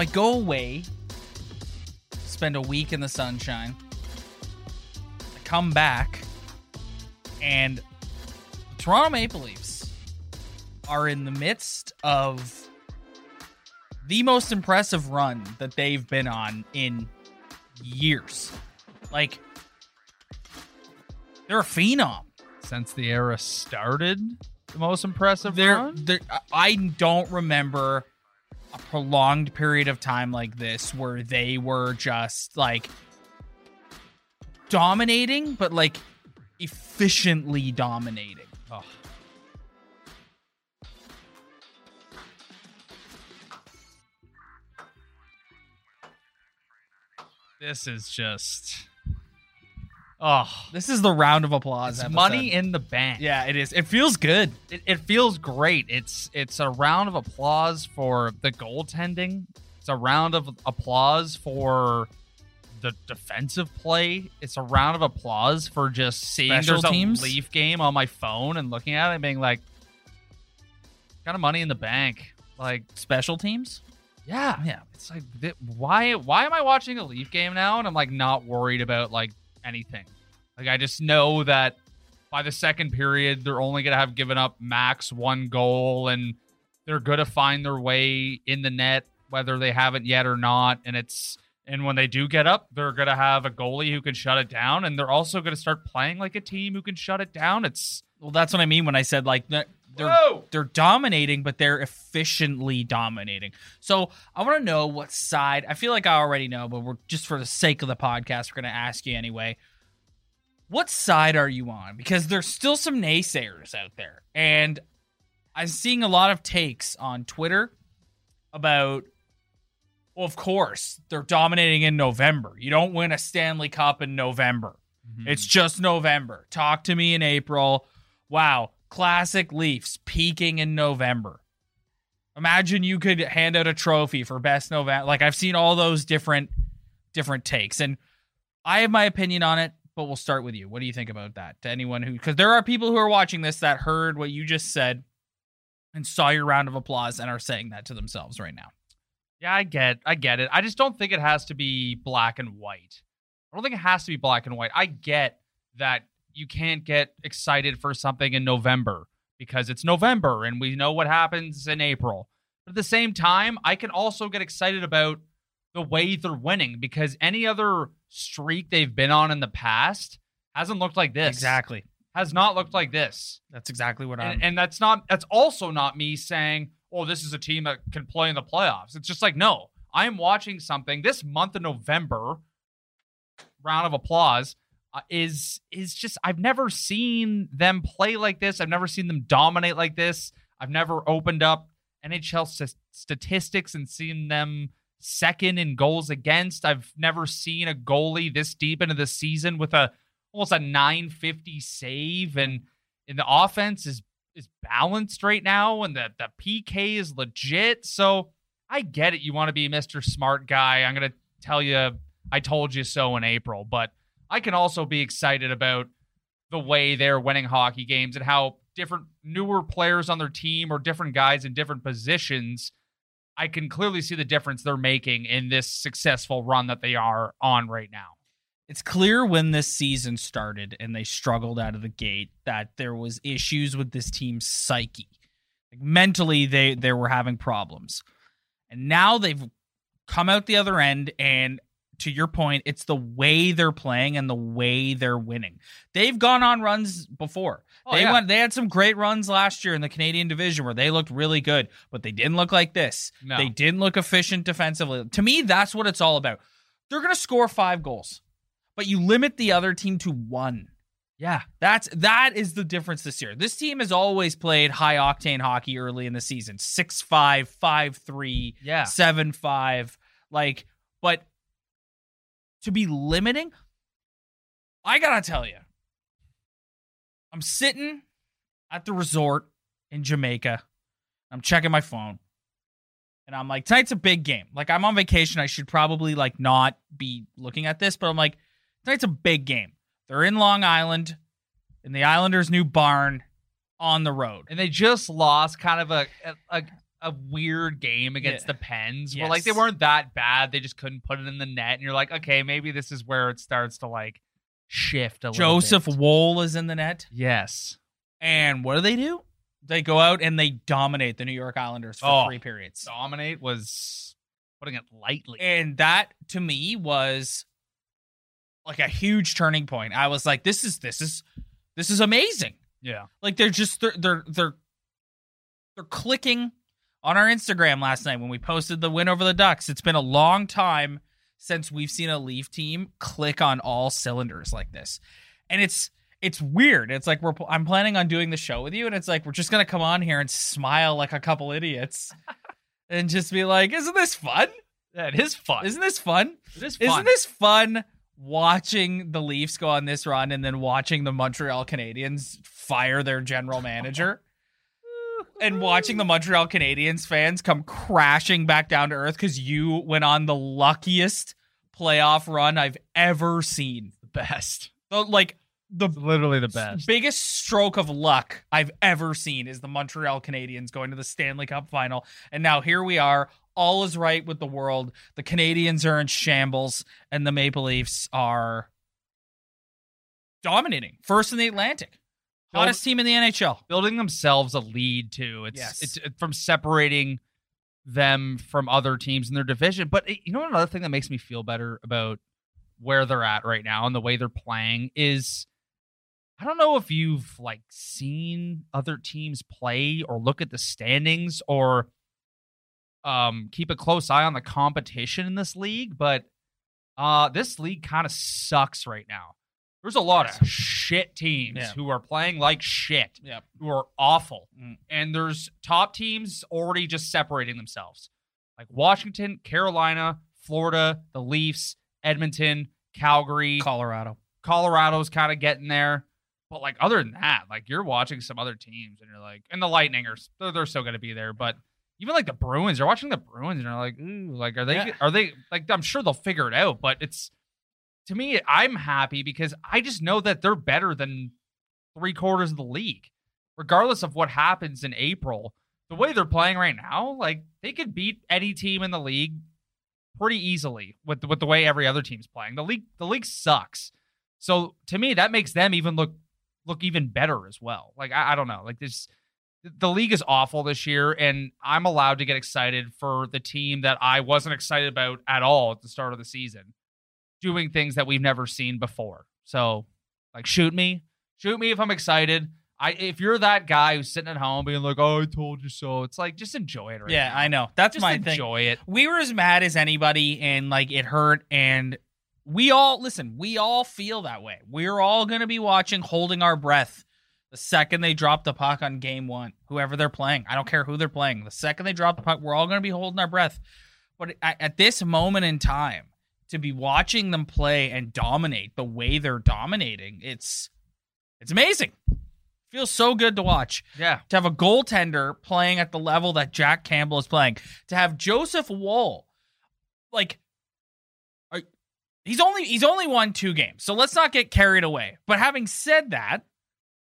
I go away, spend a week in the sunshine. I come back, and Toronto Maple Leafs are in the midst of the most impressive run that they've been on in years. Like, they're a phenom. Since the era started, the most impressive They're, run? they're, I don't remember a prolonged period of time like this where they were just like dominating, but like efficiently dominating. This is just oh, This is the round of applause. it's episode. money in the bank. Yeah, it is. It feels good. it, it feels great. It's it's a round of applause for the goaltending. It's a round of applause for the defensive play. It's a round of applause for just seeing Special there's teams? a Leaf game on my phone and looking at it and being like, kind of money in the bank. Like, Special teams? yeah, Yeah. It's like, why why am I watching a Leaf game now and I'm like not worried about like anything? Like, I just know that by the second period, they're only going to have given up max one goal and they're going to find their way in the net, whether they haven't yet or not. And it's, and when they do get up, they're going to have a goalie who can shut it down. And they're also going to start playing like a team who can shut it down. It's, Well, that's what I mean when I said like they're they're, Whoa! they're dominating, but they're efficiently dominating. So I want to know what side. I feel like I already know, but we're just for the sake of the podcast, we're going to ask you anyway. What side are you on? Because there's still some naysayers out there, and I'm seeing a lot of takes on Twitter about. Well, of course, they're dominating in November. You don't win a Stanley Cup in November. Mm-hmm. It's just November. Talk to me in April. Wow, classic Leafs peaking in November. Imagine you could hand out a trophy for best November. Like I've seen all those different different takes and I have my opinion on it, but we'll start with you. What do you think about that? To anyone who cuz there are people who are watching this that heard what you just said and saw your round of applause and are saying that to themselves right now. Yeah, I get, I get it. I just don't think it has to be black and white. I don't think it has to be black and white. I get that you can't get excited for something in November because it's November and we know what happens in April. But at the same time, I can also get excited about the way they're winning because any other streak they've been on in the past hasn't looked like this. Exactly. Has not looked like this. That's exactly what I'm And, and that's not that's also not me saying, "Oh, this is a team that can play in the playoffs." It's just like, no, I am watching something this month of November. Round of applause uh, is is just I've never seen them play like this. I've never seen them dominate like this. I've never opened up NHL st- statistics and seen them second in goals against. I've never seen a goalie this deep into the season with a almost a 950 save and and the offense is is balanced right now and the the PK is legit. So I get it. You want to be Mr. Smart guy. I'm gonna tell you I told you so in April, but I can also be excited about the way they're winning hockey games and how different newer players on their team or different guys in different positions. I can clearly see the difference they're making in this successful run that they are on right now. it's clear when this season started and they struggled out of the gate that there was issues with this team's psyche. Like mentally they they were having problems. And now they've come out the other end and to your point, it's the way they're playing and the way they're winning. They've gone on runs before. Oh, they yeah. went they had some great runs last year in the Canadian division where they looked really good, but they didn't look like this. No. They didn't look efficient defensively. To me, that's what it's all about. They're going to score 5 goals, but you limit the other team to 1. Yeah. That's that is the difference this year. This team has always played high octane hockey early in the season. 6-5, 5-3, Yeah. 7-5 like but to be limiting I got to tell you. I'm sitting at the resort in Jamaica. I'm checking my phone. And I'm like, tonight's a big game. Like I'm on vacation. I should probably like not be looking at this, but I'm like, tonight's a big game. They're in Long Island in the Islanders' new barn on the road. and they just lost kind of a a, a weird game against Yeah. the Pens where like they weren't that bad. They just couldn't put it in the net. And you're like, okay, maybe this is where it starts to like shift a little Joseph bit. Woll is in the net. Yes. And what do they do? They go out and they dominate the New York Islanders for Oh. three periods. Dominate was putting it lightly. And that to me was like a huge turning point. I was like, this is this is this is amazing. yeah. Like they're just they're they're they're, they're clicking on our Instagram last night when we posted the win over the Ducks. It's been a long time since we've seen a Leaf team click on all cylinders like this. And it's it's weird. It's like we're I'm planning on doing the show with you and it's like we're just going to come on here and smile like a couple idiots and just be like, "Isn't this fun? It is fun. Isn't this fun? it is fun. Isn't this fun watching the Leafs go on this run and then watching the Montreal Canadiens fire their general manager? And watching the Montreal Canadiens fans come crashing back down to earth because you went on the luckiest playoff run I've ever seen. the best? The, like the Literally the best. biggest stroke of luck I've ever seen is the Montreal Canadiens going to the Stanley Cup final. And now here we are. All is right with the world. The Canadiens are in shambles, and the Maple Leafs are dominating. First in the Atlantic. Hottest team in the NHL. Building themselves a lead too. It's Yes. it's it- from separating them from other teams in their division. But it- you know another thing that makes me feel better about where they're at right now and the way they're playing is I don't know if you've like seen other teams play or look at the standings or um keep a close eye on the competition in this league, but uh this league kind of sucks right now. There's a lot of shit teams Yeah. who are playing like shit, Yep. who are awful. Mm. And there's top teams already just separating themselves. Like Washington, Carolina, Florida, the Leafs, Edmonton, Calgary, Colorado. Colorado's kind of getting there. But like other than that, like you're watching some other teams and you're like, and the Lightning are they're, they're still going to be there, but even like the Bruins, you're watching the Bruins and you're like, ooh, like are they Yeah. are they like I'm sure they'll figure it out, but it's to me, I'm happy because I just know that they're better than three quarters of the league, regardless of what happens in April. The way they're playing right now, like they could beat any team in the league pretty easily with with the way every other team's playing. The league the league sucks. So to me, that makes them even look look even better as well. Like I, I don't know, like this the league is awful this year, and I'm allowed to get excited for the team that I wasn't excited about at all at the start of the season, doing things that we've never seen before. So, like, shoot me, shoot me if I'm excited. I if you're that guy who's sitting at home being like, "Oh, I told you so," it's like just enjoy it. Right Yeah, now. I know. That's just my thing. enjoy it. we were as mad as anybody and like it hurt and we all listen we all feel that way we're all going to be watching holding our breath the second they drop the puck on game one whoever they're playing i don't care who they're playing the second they drop the puck we're all going to be holding our breath but at, at this moment in time to be watching them play and dominate the way they're dominating it's it's amazing feels so good to watch Yeah, to have a goaltender playing at the level that Jack Campbell is playing, to have Joseph Woll, like, are, he's only he's only won two games, so let's not get carried away. But having said that,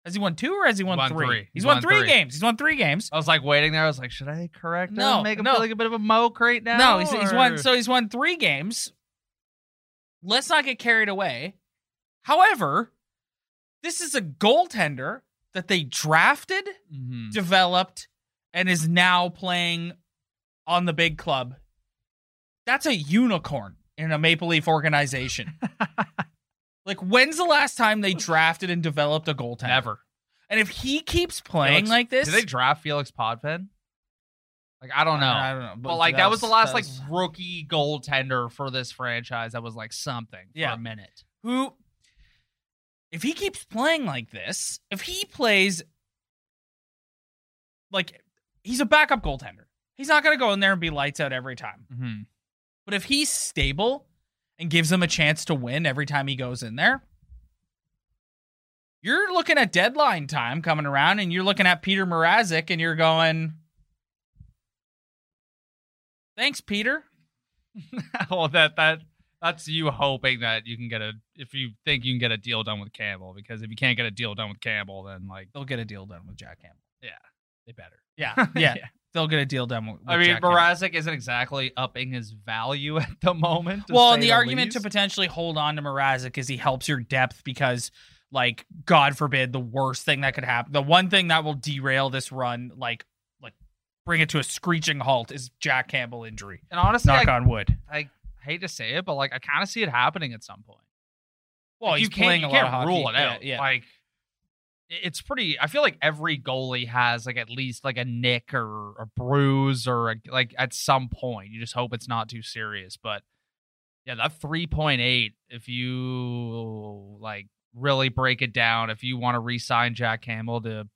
has he won two or has he won, Won three? three. He's, won, won three three. games. He's won three games. I was like waiting there. I was like, should I correct him? No, make him no. feel like a bit of a moke right now. No, he's, he's won. So he's won three games. Let's not get carried away. However, this is a goaltender that they drafted Mhm. developed and is now playing on the big club. That's a unicorn in a Maple Leaf organization. like, when's the last time they drafted and developed a goaltender? never And if he keeps playing Felix- like this, Did they draft Felix Potvin? Like I don't know. I don't know. But, like that was the last like was- rookie goaltender for this franchise that was like something Yeah. for a minute. who if he keeps playing like this, if he plays like he's a backup goaltender. He's not going to go in there and be lights out every time. Mm-hmm. But if he's stable and gives them a chance to win every time he goes in there, you're looking at deadline time coming around and you're looking at Peter Mrazek and you're going, Thanks, Peter. well, that that that's you hoping that you can get a if you think you can get a deal done with Campbell because if you can't get a deal done with Campbell, then like They'll get a deal done with Jack Campbell. Yeah, they better. Yeah. Yeah. they'll get a deal done. With, I mean. Mrazek isn't exactly upping his value at the moment. Well, and the the argument to potentially hold on to Mrazek is he helps your depth because, like, God forbid, the worst thing that could happen, the one thing that will derail this run, like bring it to a screeching halt, is Jack Campbell injury. and honestly, Knock I, on wood. I hate to say it, but like I kind of see it happening at some point. Well, Like, he's you can't, playing you a can't of rule it out. Yeah, Like it's pretty. I feel like every goalie has like at least like a nick or a bruise or a, like at some point. You just hope it's not too serious. But yeah, that three point eight. If you like really break it down, if you want to re-sign Jack Campbell to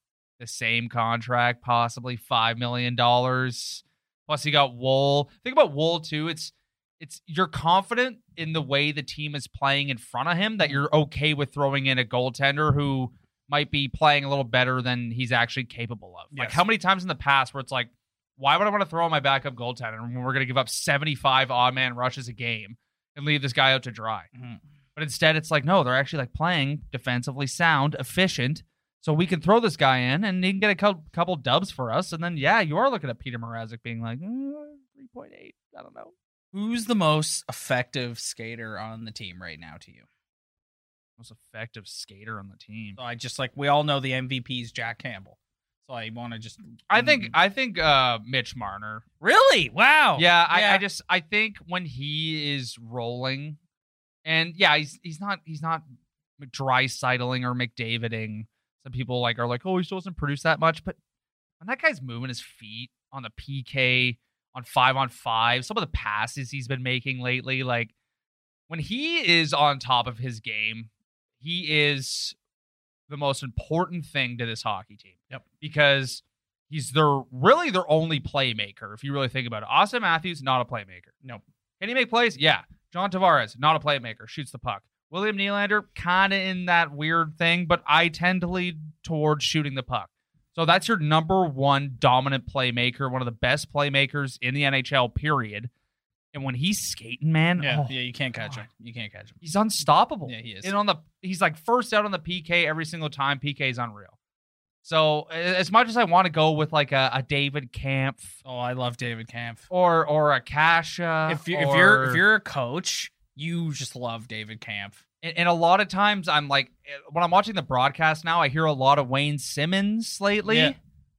the same contract, possibly five million dollars. Plus, you got Woll. Think about Woll too. It's it's you're confident in the way the team is playing in front of him that you're okay with throwing in a goaltender who might be playing a little better than he's actually capable of. Like how many times in the past where it's like, why would I want to throw my backup goaltender when we're going to give up 75 odd man rushes a game and leave this guy out to dry? Mhm. But instead, it's like, no, they're actually like playing defensively sound, efficient. So we can throw this guy in and he can get a couple, couple dubs for us. And then, yeah, you are looking at Peter Mrazek being like, mm, 3.8. I don't know. Who's the most effective skater on the team right now to you? Most effective skater on the team. So I just like we all know the MVP is Jack Campbell. So I want to just. I think Mm. I think uh Mitch Marner. really wow. Yeah, I, I just I think when he is rolling, and yeah, he's he's not he's not Draisaitling or McDaviding. Some people like are like, oh, he still doesn't produce that much, but when that guy's moving his feet on the PK on five on five, some of the passes he's been making lately, like when he is on top of his game, he is the most important thing to this hockey team. Yep. Because he's their really their only playmaker. If you really think about it, Auston Matthews not a playmaker. Nope. Can he make plays? Yeah. John Tavares not a playmaker. Shoots the puck. William Nylander kind of in that weird thing, but I tend to lead towards shooting the puck. So that's your number one dominant playmaker, one of the best playmakers in the NHL. Period. And when he's skating, man, Yeah, oh, yeah, you can't catch God. him. You can't catch him. he's unstoppable. Yeah, he is. And on the he's like first out on the PK every single time. PK is unreal. So as much as I want to go with like a, a David Kampf Oh, I love David Kampf. or or a Kase, if you if you're if you're a coach, you just love David Kampf. and, and a lot of times I'm like eh, when I'm watching the broadcast now, I hear a lot of Wayne Simmonds lately. Yeah.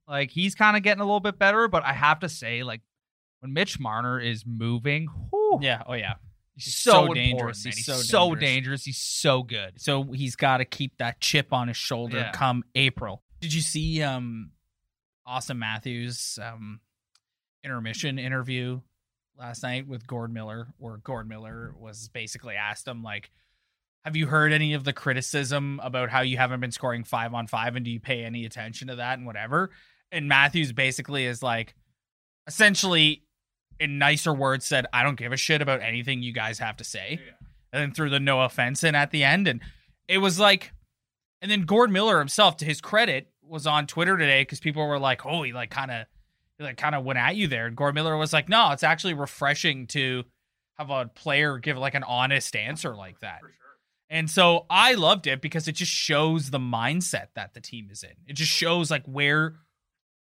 Like he's kind of getting a little bit better, but I have to say, like when Mitch Marner is moving, whew, Yeah. Oh yeah. he's, so, so dangerous. He's He's, so so, dangerous. dangerous. He's so good. So he's got to keep that chip on his shoulder Yeah. come April. Did you see um Auston Matthews um intermission interview last night with Gord Miller where Gord Miller was basically asked him like have you heard any of the criticism about how you haven't been scoring 5 on 5 and do you pay any attention to that and whatever? And Matthews basically is like essentially in nicer words said I don't give a shit about anything you guys have to say and then threw the no offense in at the end. And it was like, and then Gord Miller himself, to his credit, was on Twitter today because people were like, "Oh, he like kind of, like kind of went at you there." And Gord Miller was like, "No, it's actually refreshing to have a player give like an honest answer like that." And so I loved it because it just shows the mindset that the team is in. It just shows like where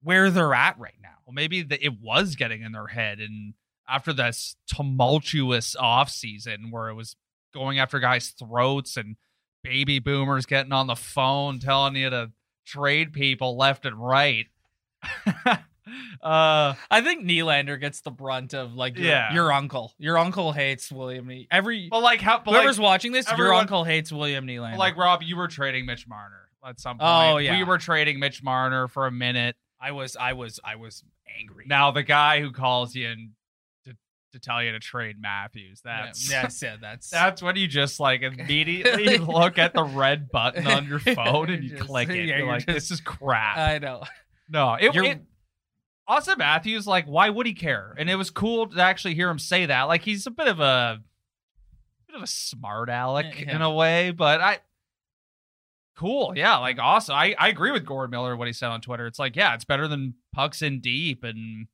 where they're at right now. Well, maybe the, it was getting in their head, and after this tumultuous off season where it was going after guys' throats and baby boomers getting on the phone telling you to trade people left and right. uh, I think Nylander gets the brunt of like your, Yeah. your uncle. Your uncle hates William. Ne- Every but like how, but whoever's like, watching this, your uncle hates William Nylander. like Rob, you were trading Mitch Marner at some point. Oh, yeah. we were trading Mitch Marner for a minute. I was, I was, I was angry. Now the guy who calls you and to, to tell you to trade Matthews, Yeah, that's yes, yeah, that's That's when you just like immediately look at the red button on your phone and you Just- click it. yeah, You're you're like, just- this is crap. I know. no, it, it. Auston Matthews, like, why would he care? And it was cool to actually hear him say that. Like, he's a bit of a bit of a smart aleck Yeah. in a way, but I. Cool, yeah, like awesome. I, I agree with Gord Miller what he said on Twitter. It's like, yeah, it's better than pucks in deep and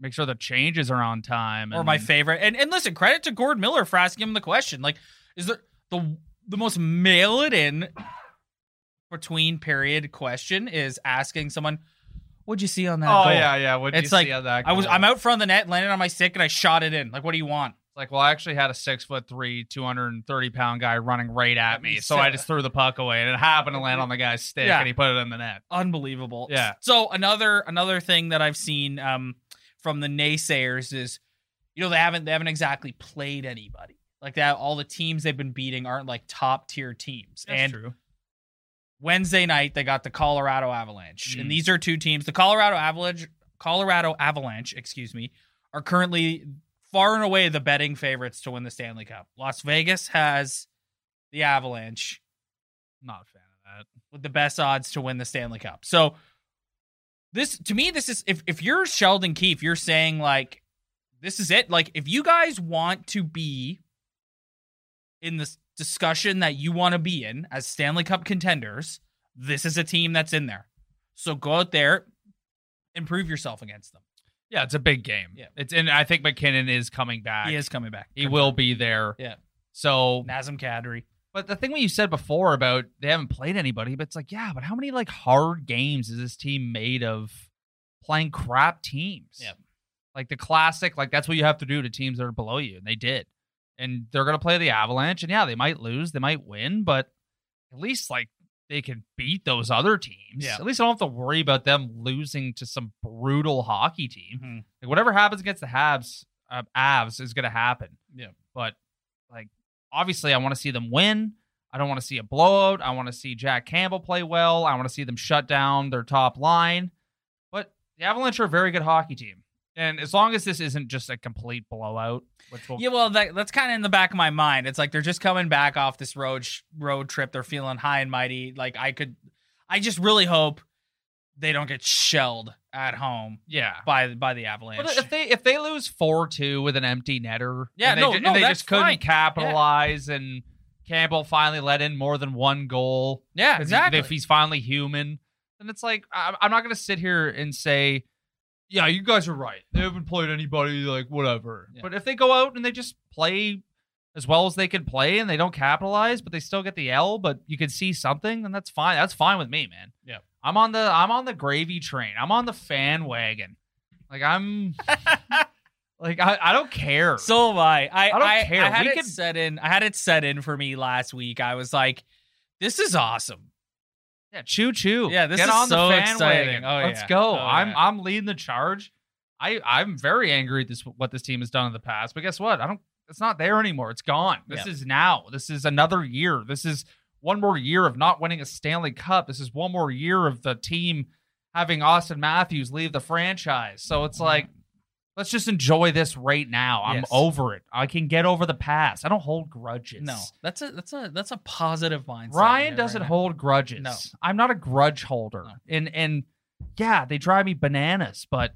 make sure the changes are on time. Or my favorite. And and listen, credit to Gord Miller for asking him the question. Like, is there the the most mail it in between period question is asking someone, What'd you see on that Oh goal? yeah, yeah. What It's you like, see on that I was? I'm out front of the net, landed on my stick, and I shot it in. Like, what do you want? It's like, well, I actually had a six foot three, two hundred and thirty pound guy running right at me, so I just threw the puck away, and it happened to land on the guy's stick, Yeah. and he put it in the net. Unbelievable. Yeah. So another another thing that I've seen um from the naysayers is, you know, they haven't they haven't exactly played anybody like that. All the teams they've been beating aren't like top tier teams. and true. Wednesday night they got the Colorado Avalanche, Mm. and these are two teams. The Colorado Avalanche, Colorado Avalanche, excuse me, are currently far and away the betting favorites to win the Stanley Cup. Las Vegas has the Avalanche Not a fan of that. with the best odds to win the Stanley Cup. So this to me, this is if if you're Sheldon Keefe, you're saying like this is it. Like if you guys want to be in this discussion that you want to be in as Stanley Cup contenders, this is a team that's in there. So go out there and prove yourself against them. Yeah, it's a big game. Yeah. it's and I think MacKinnon is coming back. He is coming back. He will be there. Yeah. So, Nazem Kadri. but the thing what you said before about they haven't played anybody, but it's like, yeah, but how many like hard games is this team made of playing crap teams? Yep. Like the classic, like that's what you have to do to teams that are below you, and they did. And they're gonna play the Avalanche, and yeah, they might lose, they might win, but at least like they can beat those other teams. Yeah. At least I don't have to worry about them losing to some brutal hockey team. Mhm. Like whatever happens against the Habs, uh, Avs is going to happen. Yeah. But like, obviously, I want to see them win. I don't want to see a blowout. I want to see Jack Campbell play well. I want to see them shut down their top line. But the Avalanche are a very good hockey team, and as long as this isn't just a complete blowout, which will Yeah, well, that, that's kind of in the back of my mind. It's like they're just coming back off this road sh- road trip. They're feeling high and mighty. Like I could, I just really hope they don't get shelled at home yeah. by by the Avalanche. But if they if they lose four two with an empty netter, Yeah, and they, no, ju- no, and they that's just couldn't fine. capitalize, and Campbell finally let in more than one goal. yeah, 'Cause exactly. If he's finally human, then it's like I- I'm not going to sit here and say, "Yeah, you guys are right. They haven't played anybody like whatever." Yeah. But if they go out and they just play as well as they can play and they don't capitalize, but they still get the L, but you can see something, then that's fine. That's fine with me, man. Yeah. I'm on the I'm on the gravy train. I'm on the fan wagon. Like I'm like I, I don't care. so am I. I, I don't I, care. I had We it could- set in. I had it set in for me last week. I was like, "This is awesome." Yeah, choo choo. Yeah, this Get is on so the fan exciting. wagon. Oh, Let's yeah. go. Oh, I'm yeah. I'm leading the charge. I I'm very angry at this what this team has done in the past. But guess what? I don't. It's not there anymore. It's gone. This Yeah. is now. This is another year. This is one more year of not winning a Stanley Cup. This is one more year of the team having Auston Matthews leave the franchise. So it's like. Let's just enjoy this right now. I'm Yes. over it. I can get over the past. I don't hold grudges. No, that's a that's a that's a positive mindset. Ryan doesn't now. hold grudges. No. I'm not a grudge holder. No. And and yeah, they drive me bananas, but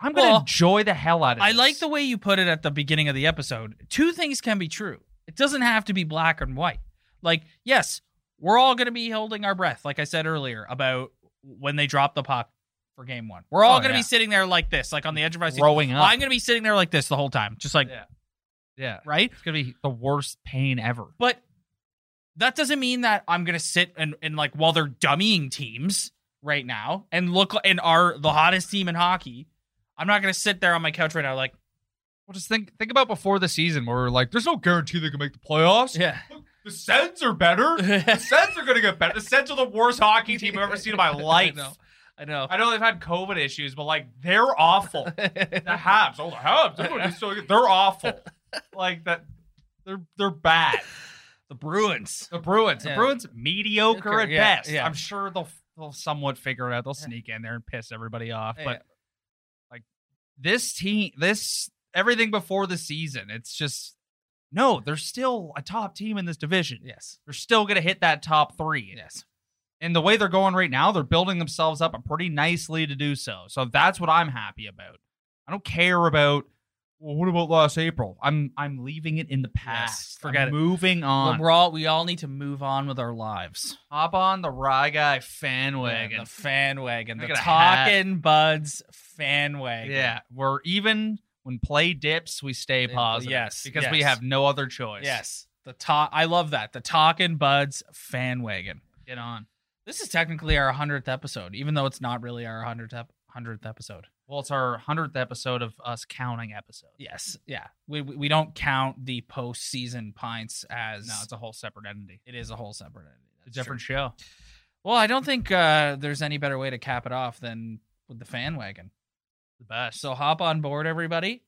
I'm gonna Well, enjoy the hell out of it. I like the way you put it at the beginning of the episode. Two things can be true. It doesn't have to be black and white. Like, yes, we're all going to be holding our breath, like I said earlier, about when they drop the puck for game one. We're all Oh, going to yeah. be sitting there like this, like on the edge of our seat. growing up. I'm going to be sitting there like this the whole time, just like, yeah. Yeah. right? It's gonna be the worst pain ever. But that doesn't mean that I'm going to sit and, and like while they're dummying teams right now and look and are the hottest team in hockey. I'm not going to sit there on my couch right now like, Well just think think about before the season where we're like, there's no guarantee they can make the playoffs. yeah. The Sens are better. The Sens are gonna get better. The Sens are the worst hockey team I've ever seen in my life. I know. I know. They've had COVID issues, but like they're awful. the Habs, oh the Habs, they're, so good. they're awful. Like that, they're they're bad. the Bruins. The Bruins, the Bruins, mediocre at yeah, best. yeah. I'm sure they'll they'll somewhat figure it out. They'll sneak in there and piss everybody off. Yeah. But like this team, this everything before the season, it's just no. They're still a top team in this division. Yes. They're still gonna hit that top three. Yes. And the way they're going right now, they're building themselves up pretty nicely to do so. So that's what I'm happy about. I don't care about well, what about last April? I'm I'm leaving it in the past. forget I'm it. Moving on. We're all we all need to move on with our lives. Hop on the Rye Guy fan Yeah, wagon. the fan wagon. The got a hat. talking buds fan wagon. Yeah, we're even when play dips, we stay Yeah, positive. yes, because we have no other choice. Yes. The talk I love that. The talking buds fan wagon. get on. This is technically our 100th episode, even though it's not really our 100th hundredth episode. Well, it's our hundredth episode of us counting episodes. Yes, yeah. We we we don't count the postseason pints as No, it's a whole separate entity. it is a whole separate entity. It's a different true. show. Well, I don't think uh, there's any better way to cap it off than with the fan wagon. The best. So hop on board, everybody.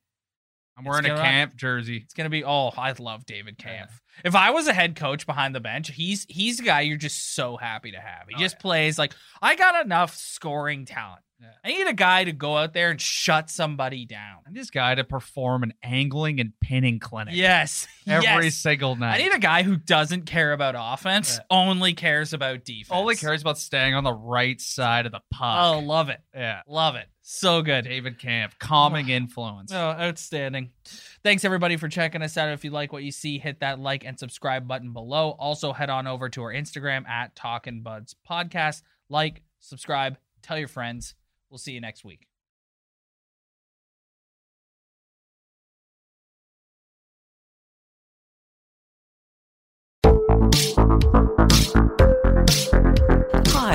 I'm wearing a Kampf jersey. It's gonna be oh, I love David Kampf. If I was a head coach behind the bench, he's he's the guy you're just so happy to have. He Oh, just yeah. plays like I got enough scoring talent. I need a guy to go out there and shut somebody down. I'm this guy to perform an angling and pinning clinic. Yes, Every yes. single night. I need a guy who doesn't care about offense, Yeah. only cares about defense. Only cares about staying on the right side of the puck. Oh, love it, yeah. love it, so good. David Kampf, calming oh. influence. Oh, outstanding. Thanks everybody for checking us out. If you like what you see, hit that like and subscribe button below. Also, head on over to our Instagram at Talkin' Buds Podcast. Like, subscribe, tell your friends. We'll see you next week.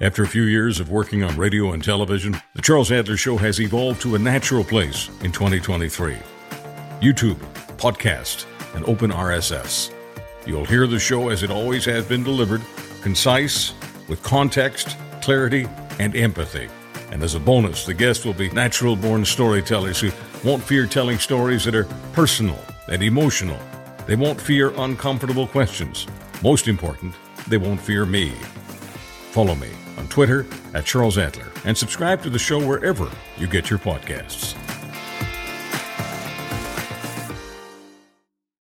After a few years of working on radio and television, The Charles Adler Show has evolved to a natural place in 2023. YouTube, podcast, and open RSS. You'll hear the show as it always has been delivered, concise, with context, clarity, and empathy. And as a bonus, the guests will be natural born storytellers who won't fear telling stories that are personal and emotional. They won't fear uncomfortable questions. Most important, they won't fear me. Follow me Twitter at Charles Adler and subscribe to the show wherever you get your podcasts.